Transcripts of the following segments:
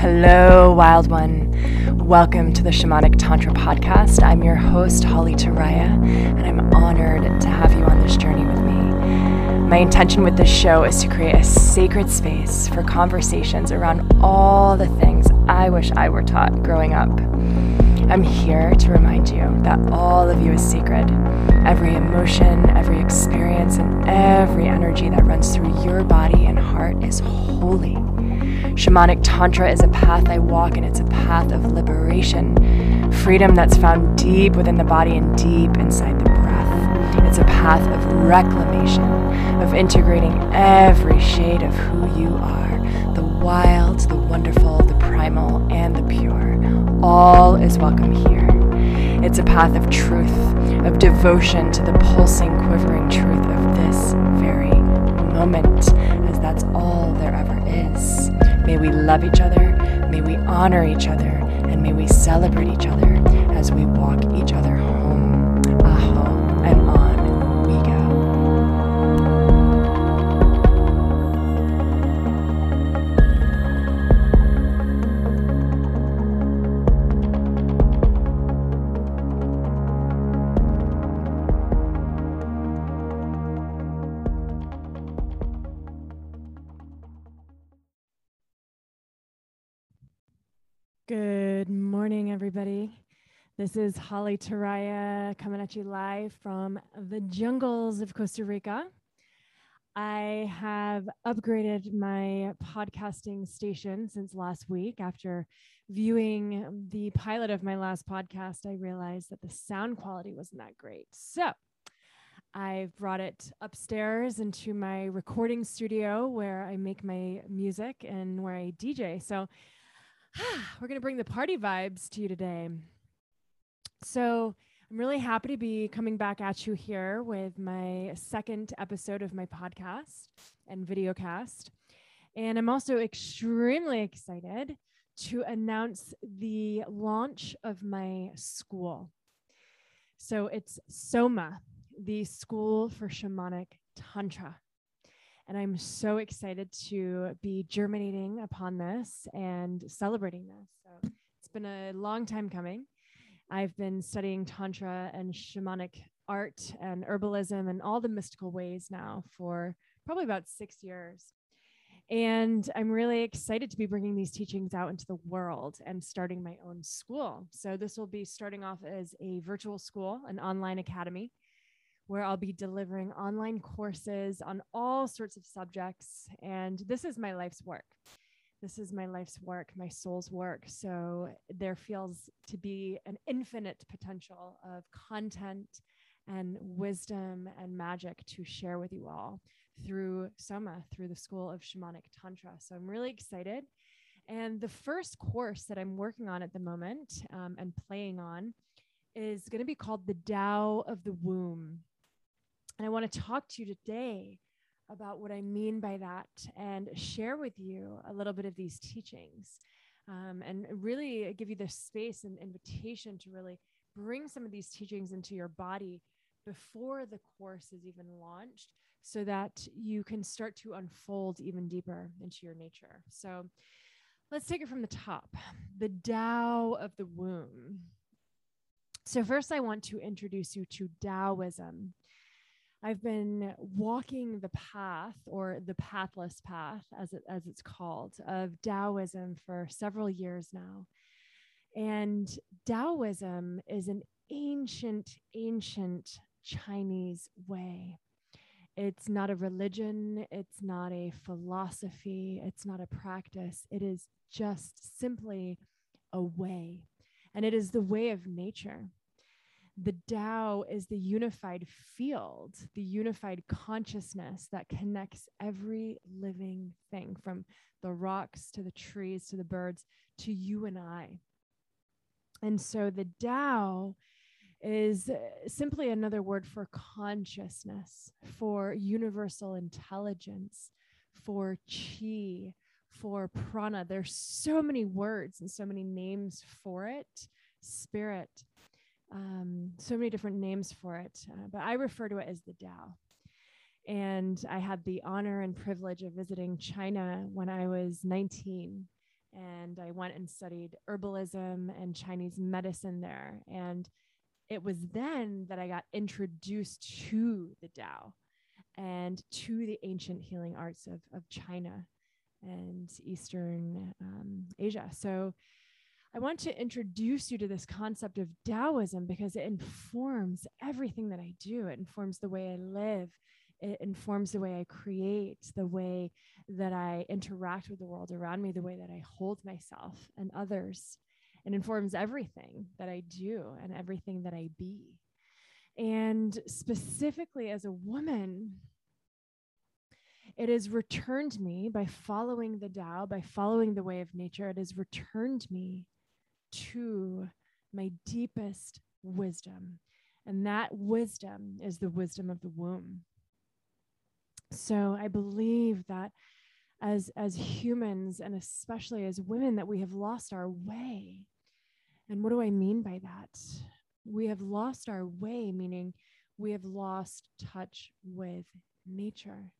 Hello, wild one. Welcome to the Shamanic Tantra podcast. I'm your host, Holly Turiya, and I'm honored to have you on this journey with me. My intention with this show is to create a sacred space for conversations around all the things I wish I were taught growing up. I'm here to remind you that all of you is sacred. Every emotion, every experience, and every energy that runs through your body and heart is holy. Shamanic Tantra is a path I walk, and it's a path of liberation, freedom that's found deep within the body and deep inside the breath. It's a path of reclamation, of integrating every shade of who you are the wild, the wonderful, the primal, and the pure. All is welcome here. It's a path of truth, of devotion to the pulsing, quivering truth of this very moment, May we love each other, may we honor each other, and may we celebrate each other as we walk each other home. Everybody. This is Holly Turiya coming at you live from the jungles of Costa Rica. I have upgraded my podcasting station since last week. After viewing the pilot of my last podcast, I realized that the sound quality wasn't that great. So I've brought it upstairs into my recording studio where I make my music and where I DJ. So we're going to bring the party vibes to you today. So, I'm really happy to be coming back at you here with my second episode of my podcast and video cast. And I'm also extremely excited to announce the launch of my school. So, it's SOMA, the School for Shamanic Tantra and I'm so excited to be germinating upon this and celebrating this. So it's been a long time coming. I've been studying Tantra and shamanic art and herbalism and all the mystical ways now for probably about six years. And I'm really excited to be bringing these teachings out into the world and starting my own school. So, this will be starting off as a virtual school, an online academy where I'll be delivering online courses on all sorts of subjects. And this is my life's work. This is my life's work, my soul's work. So there feels to be an infinite potential of content and wisdom and magic to share with you all through Soma, through the School of Shamanic Tantra. So I'm really excited. And the first course that I'm working on at the moment um, and playing on is going to be called The Tao of the Womb. And I want to talk to you today about what I mean by that and share with you a little bit of these teachings um, and really give you the space and invitation to really bring some of these teachings into your body before the course is even launched so that you can start to unfold even deeper into your nature. So let's take it from the top the Tao of the womb. So, first, I want to introduce you to Taoism. I've been walking the path or the pathless path as it as it's called of Taoism for several years now. And Taoism is an ancient ancient Chinese way. It's not a religion, it's not a philosophy, it's not a practice. It is just simply a way. And it is the way of nature the Tao is the unified field, the unified consciousness that connects every living thing from the rocks to the trees to the birds to you and I. And so the Tao is uh, simply another word for consciousness, for universal intelligence, for chi, for prana. There's so many words and so many names for it. Spirit, um, so many different names for it, uh, but I refer to it as the Tao. And I had the honor and privilege of visiting China when I was 19 and I went and studied herbalism and Chinese medicine there. And it was then that I got introduced to the Tao and to the ancient healing arts of, of China and Eastern um, Asia. So I want to introduce you to this concept of Taoism because it informs everything that I do. It informs the way I live. It informs the way I create, the way that I interact with the world around me, the way that I hold myself and others. It informs everything that I do and everything that I be. And specifically as a woman, it has returned me by following the Tao, by following the way of nature. It has returned me to my deepest wisdom. And that wisdom is the wisdom of the womb. So I believe that as, as humans and especially as women, that we have lost our way. And what do I mean by that? We have lost our way, meaning we have lost touch with nature.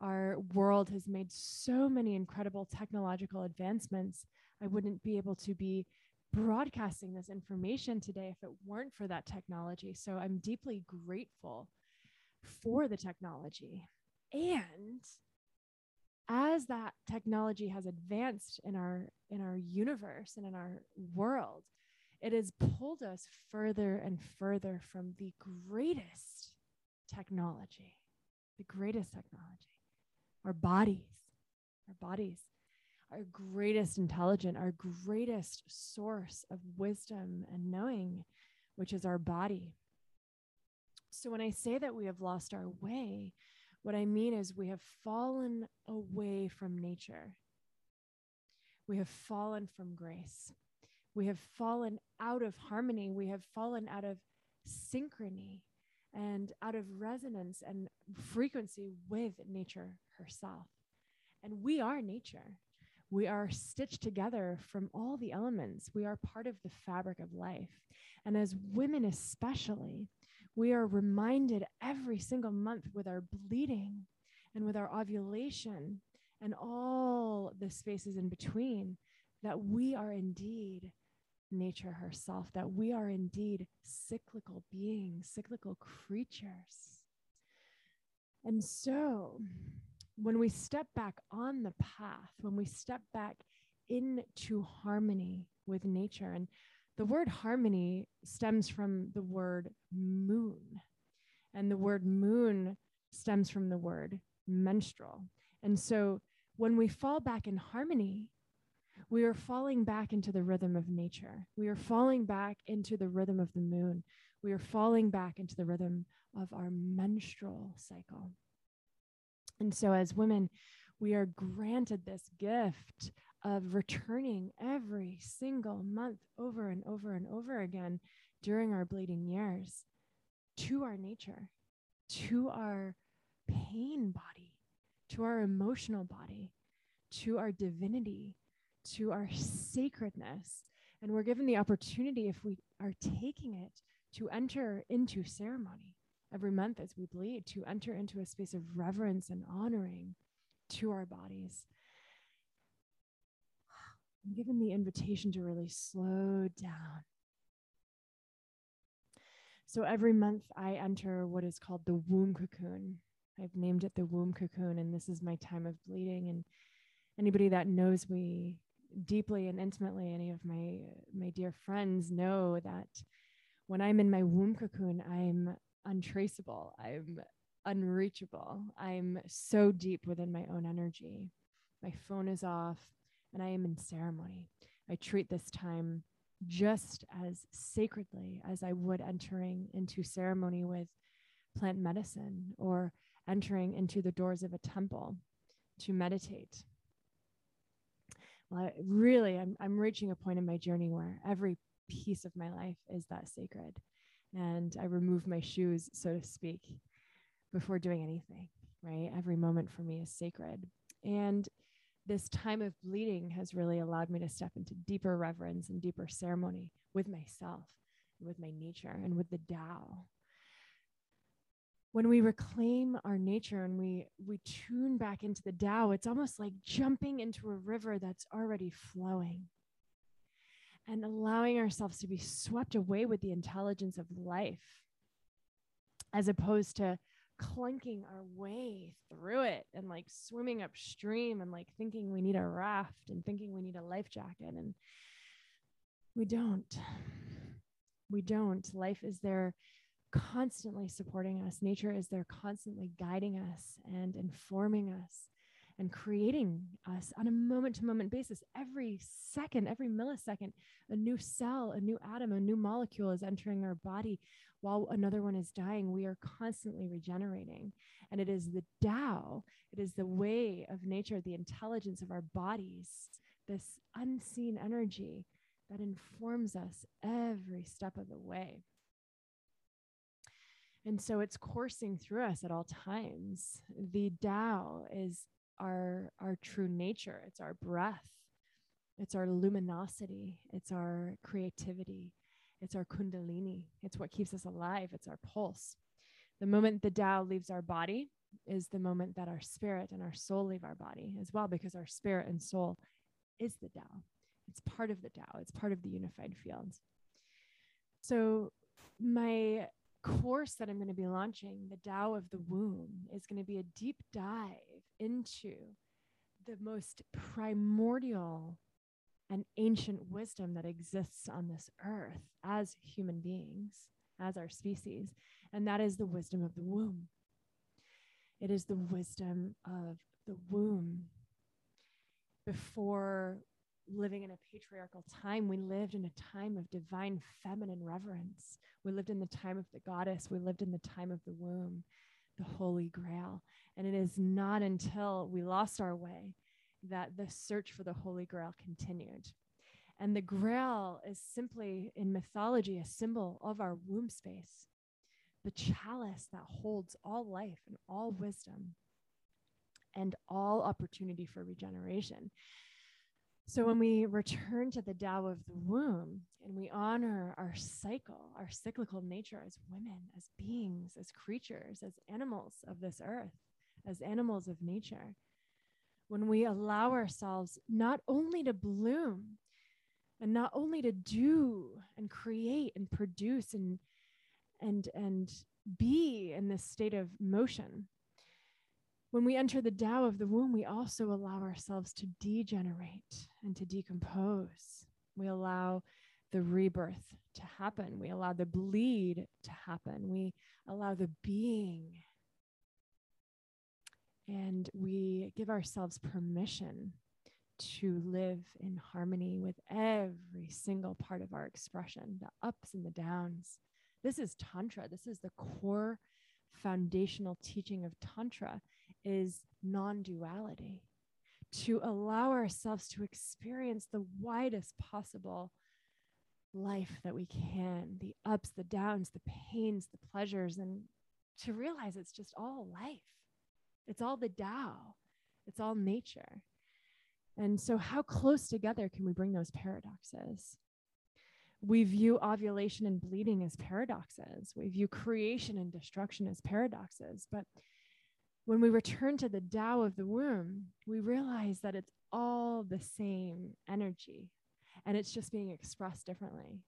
Our world has made so many incredible technological advancements I wouldn't be able to be broadcasting this information today if it weren't for that technology. So I'm deeply grateful for the technology. And as that technology has advanced in our in our universe and in our world, it has pulled us further and further from the greatest technology, the greatest technology, our bodies, our bodies our greatest intelligence, our greatest source of wisdom and knowing, which is our body. So when I say that we have lost our way, what I mean is we have fallen away from nature. We have fallen from grace. We have fallen out of harmony. We have fallen out of synchrony and out of resonance and frequency with nature herself. And we are nature. We are stitched together from all the elements. We are part of the fabric of life. And as women, especially, we are reminded every single month with our bleeding and with our ovulation and all the spaces in between that we are indeed nature herself, that we are indeed cyclical beings, cyclical creatures. And so, when we step back on the path, when we step back into harmony with nature, and the word harmony stems from the word moon, and the word moon stems from the word menstrual. And so when we fall back in harmony, we are falling back into the rhythm of nature. We are falling back into the rhythm of the moon. We are falling back into the rhythm of our menstrual cycle. And so, as women, we are granted this gift of returning every single month over and over and over again during our bleeding years to our nature, to our pain body, to our emotional body, to our divinity, to our sacredness. And we're given the opportunity, if we are taking it, to enter into ceremony every month as we bleed to enter into a space of reverence and honoring to our bodies. I'm given the invitation to really slow down. So every month I enter what is called the womb cocoon. I've named it the womb cocoon, and this is my time of bleeding. And anybody that knows me deeply and intimately, any of my my dear friends know that when I'm in my womb cocoon, I'm untraceable. I'm unreachable. I'm so deep within my own energy. My phone is off and I am in ceremony. I treat this time just as sacredly as I would entering into ceremony with plant medicine or entering into the doors of a temple to meditate. I really, I'm, I'm reaching a point in my journey where every piece of my life is that sacred and I remove my shoes, so to speak, before doing anything, right? Every moment for me is sacred. And this time of bleeding has really allowed me to step into deeper reverence and deeper ceremony with myself, with my nature, and with the Tao. When we reclaim our nature and we we tune back into the Tao, it's almost like jumping into a river that's already flowing and allowing ourselves to be swept away with the intelligence of life as opposed to clunking our way through it and like swimming upstream and like thinking we need a raft and thinking we need a life jacket. And we don't. We don't. Life is there constantly supporting us nature is there constantly guiding us and informing us and creating us on a moment to moment basis. Every second, every millisecond, a new cell, a new atom, a new molecule is entering our body while another one is dying. We are constantly regenerating. And it is the Tao, it is the way of nature, the intelligence of our bodies, this unseen energy that informs us every step of the way. And so it's coursing through us at all times. The Tao is our our true nature. It's our breath. It's our luminosity. It's our creativity. It's our kundalini. It's what keeps us alive. It's our pulse. The moment the Tao leaves our body is the moment that our spirit and our soul leave our body as well because our spirit and soul is the Tao. It's part of the Tao. It's part of the unified fields so my course that I'm going to be launching, the Tao of the Womb, is going to be a deep dive into the most primordial and ancient wisdom that exists on this earth as human beings, as our species, and that is the wisdom of the womb. It is the wisdom of the womb. Before living in a patriarchal time. We lived in a time of divine feminine reverence. We lived in the time of the goddess. We lived in the time of the womb, the Holy Grail. And it is not until we lost our way that the search for the Holy Grail continued. And the Grail is simply in mythology a symbol of our womb space, the chalice that holds all life and all wisdom and all opportunity for regeneration. So when we return to the Tao of the womb and we honor our cycle, our cyclical nature as women, as beings, as creatures, as animals of this earth, as animals of nature, when we allow ourselves not only to bloom and not only to do and create and produce and and and be in this state of motion when we enter the Tao of the womb, we also allow ourselves to degenerate and to decompose. We allow the rebirth to happen. We allow the bleed to happen. We allow the being. And we give ourselves permission to live in harmony with every single part of our expression, the ups and the downs. This is Tantra. This is the core foundational teaching of Tantra is non duality, to allow ourselves to experience the widest possible life that we can the ups, the downs, the pains, the pleasures, and to realize it's just all life. It's all the Tao, it's all nature. And so, how close together can we bring those paradoxes? We view ovulation and bleeding as paradoxes. We view creation and destruction as paradoxes. But when we return to the Tao of the womb, we realize that it's all the same energy and it's just being expressed differently.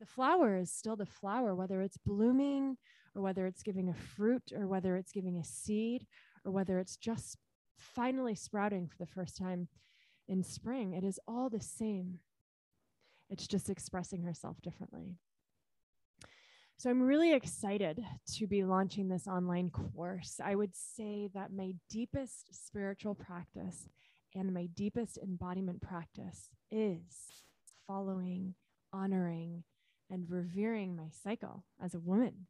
The flower is still the flower, whether it's blooming or whether it's giving a fruit or whether it's giving a seed or whether it's just finally sprouting for the first time in spring. It is all the same. It's just expressing herself differently. So I'm really excited to be launching this online course. I would say that my deepest spiritual practice and my deepest embodiment practice is following, honoring, and revering my cycle as a woman.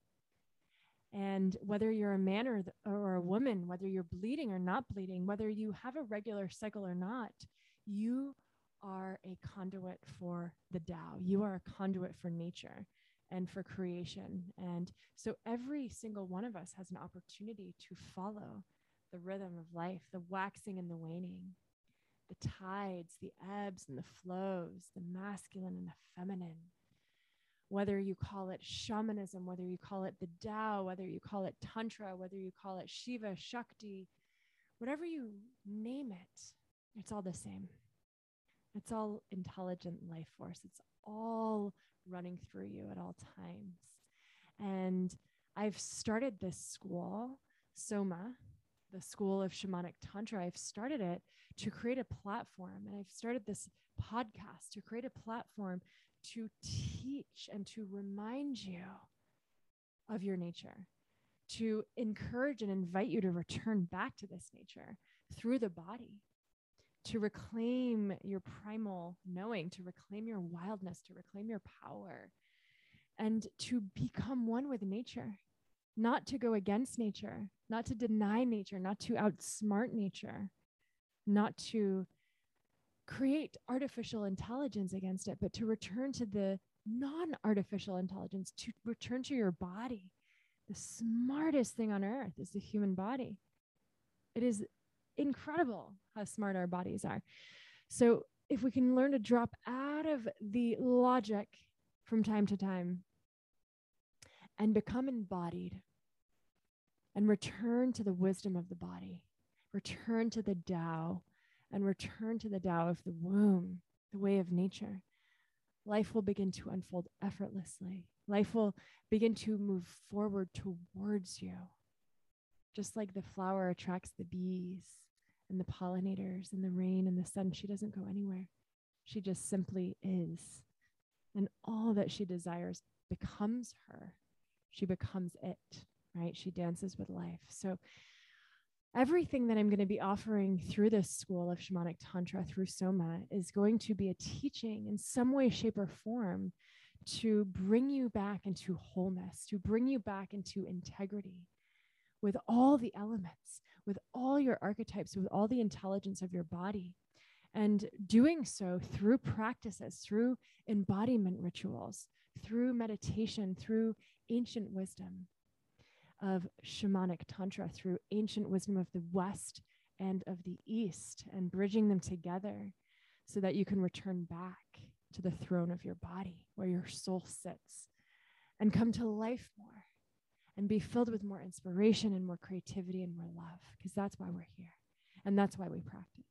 And whether you're a man or, or a woman, whether you're bleeding or not bleeding, whether you have a regular cycle or not, you are a conduit for the Tao. You are a conduit for nature and for creation. And so every single one of us has an opportunity to follow the rhythm of life, the waxing and the waning, the tides, the ebbs and the flows, the masculine and the feminine. whether you call it shamanism, whether you call it the Tao, whether you call it Tantra, whether you call it Shiva, Shakti, whatever you name it, it's all the same. It's all intelligent life force. It's all running through you at all times. And I've started this school, Soma, the School of Shamanic Tantra. I've started it to create a platform, and I've started this podcast to create a platform to teach and to remind you of your nature, to encourage and invite you to return back to this nature through the body, to reclaim your primal knowing, to reclaim your wildness, to reclaim your power, and to become one with nature, not to go against nature, not to deny nature, not to outsmart nature, not to create artificial intelligence against it, but to return to the non artificial intelligence, to return to your body. The smartest thing on earth is the human body. It is incredible how smart our bodies are. So, if we can learn to drop out of the logic from time to time and become embodied and return to the wisdom of the body, return to the Tao, and return to the Tao of the womb, the way of nature, life will begin to unfold effortlessly. Life will begin to move forward towards you, just like the flower attracts the bees and the pollinators and the rain and the sun. She doesn't go anywhere. She just simply is. And all that she desires becomes her. She becomes it, right? She dances with life. So, everything that I'm going to be offering through this school of shamanic tantra through Soma is going to be a teaching in some way, shape, or form to bring you back into wholeness, to bring you back into integrity with all the elements, with all your archetypes, with all the intelligence of your body. And doing so through practices, through embodiment rituals, through meditation, through ancient wisdom of shamanic tantra, through ancient wisdom of the West and of the East, and bridging them together so that you can return back to the throne of your body where your soul sits and come to life more and be filled with more inspiration and more creativity and more love, because that's why we're here and that's why we practice.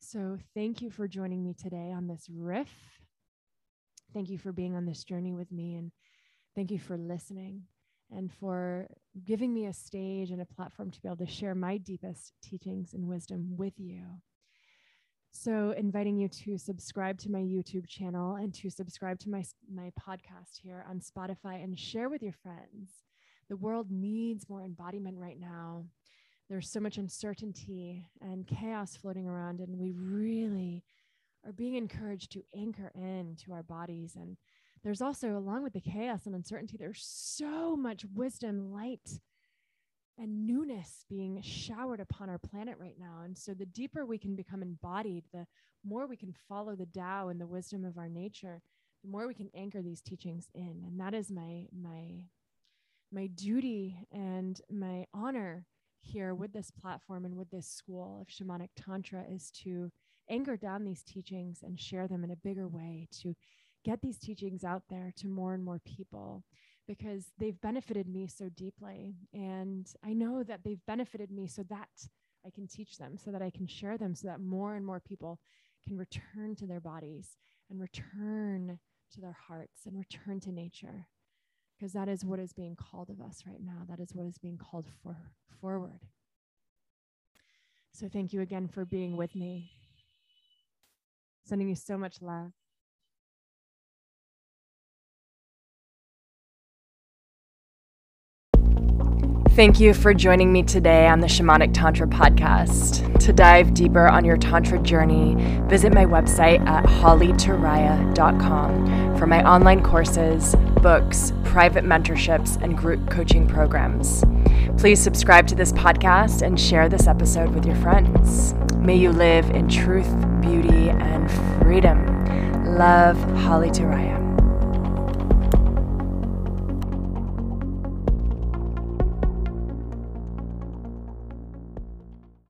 So, thank you for joining me today on this riff. Thank you for being on this journey with me, and thank you for listening and for giving me a stage and a platform to be able to share my deepest teachings and wisdom with you. So, inviting you to subscribe to my YouTube channel and to subscribe to my, my podcast here on Spotify and share with your friends. The world needs more embodiment right now. There's so much uncertainty and chaos floating around, and we really are being encouraged to anchor in to our bodies. And there's also, along with the chaos and uncertainty, there's so much wisdom, light, and newness being showered upon our planet right now. And so, the deeper we can become embodied, the more we can follow the Tao and the wisdom of our nature, the more we can anchor these teachings in. And that is my my my duty and my honor here with this platform and with this school of shamanic tantra is to anchor down these teachings and share them in a bigger way to get these teachings out there to more and more people because they've benefited me so deeply. And I know that they've benefited me so that I can teach them, so that I can share them, so that more and more people can return to their bodies and return to their hearts and return to nature. Because that is what is being called of us right now. That is what is being called for forward. So thank you again for being with me. Sending you so much love. Thank you for joining me today on the Shamanic Tantra podcast. To dive deeper on your Tantra journey, visit my website at hollyturiya.com for my online courses, books, private mentorships, and group coaching programs. Please subscribe to this podcast and share this episode with your friends. May you live in truth, beauty, and freedom. Love, Holly Turiya.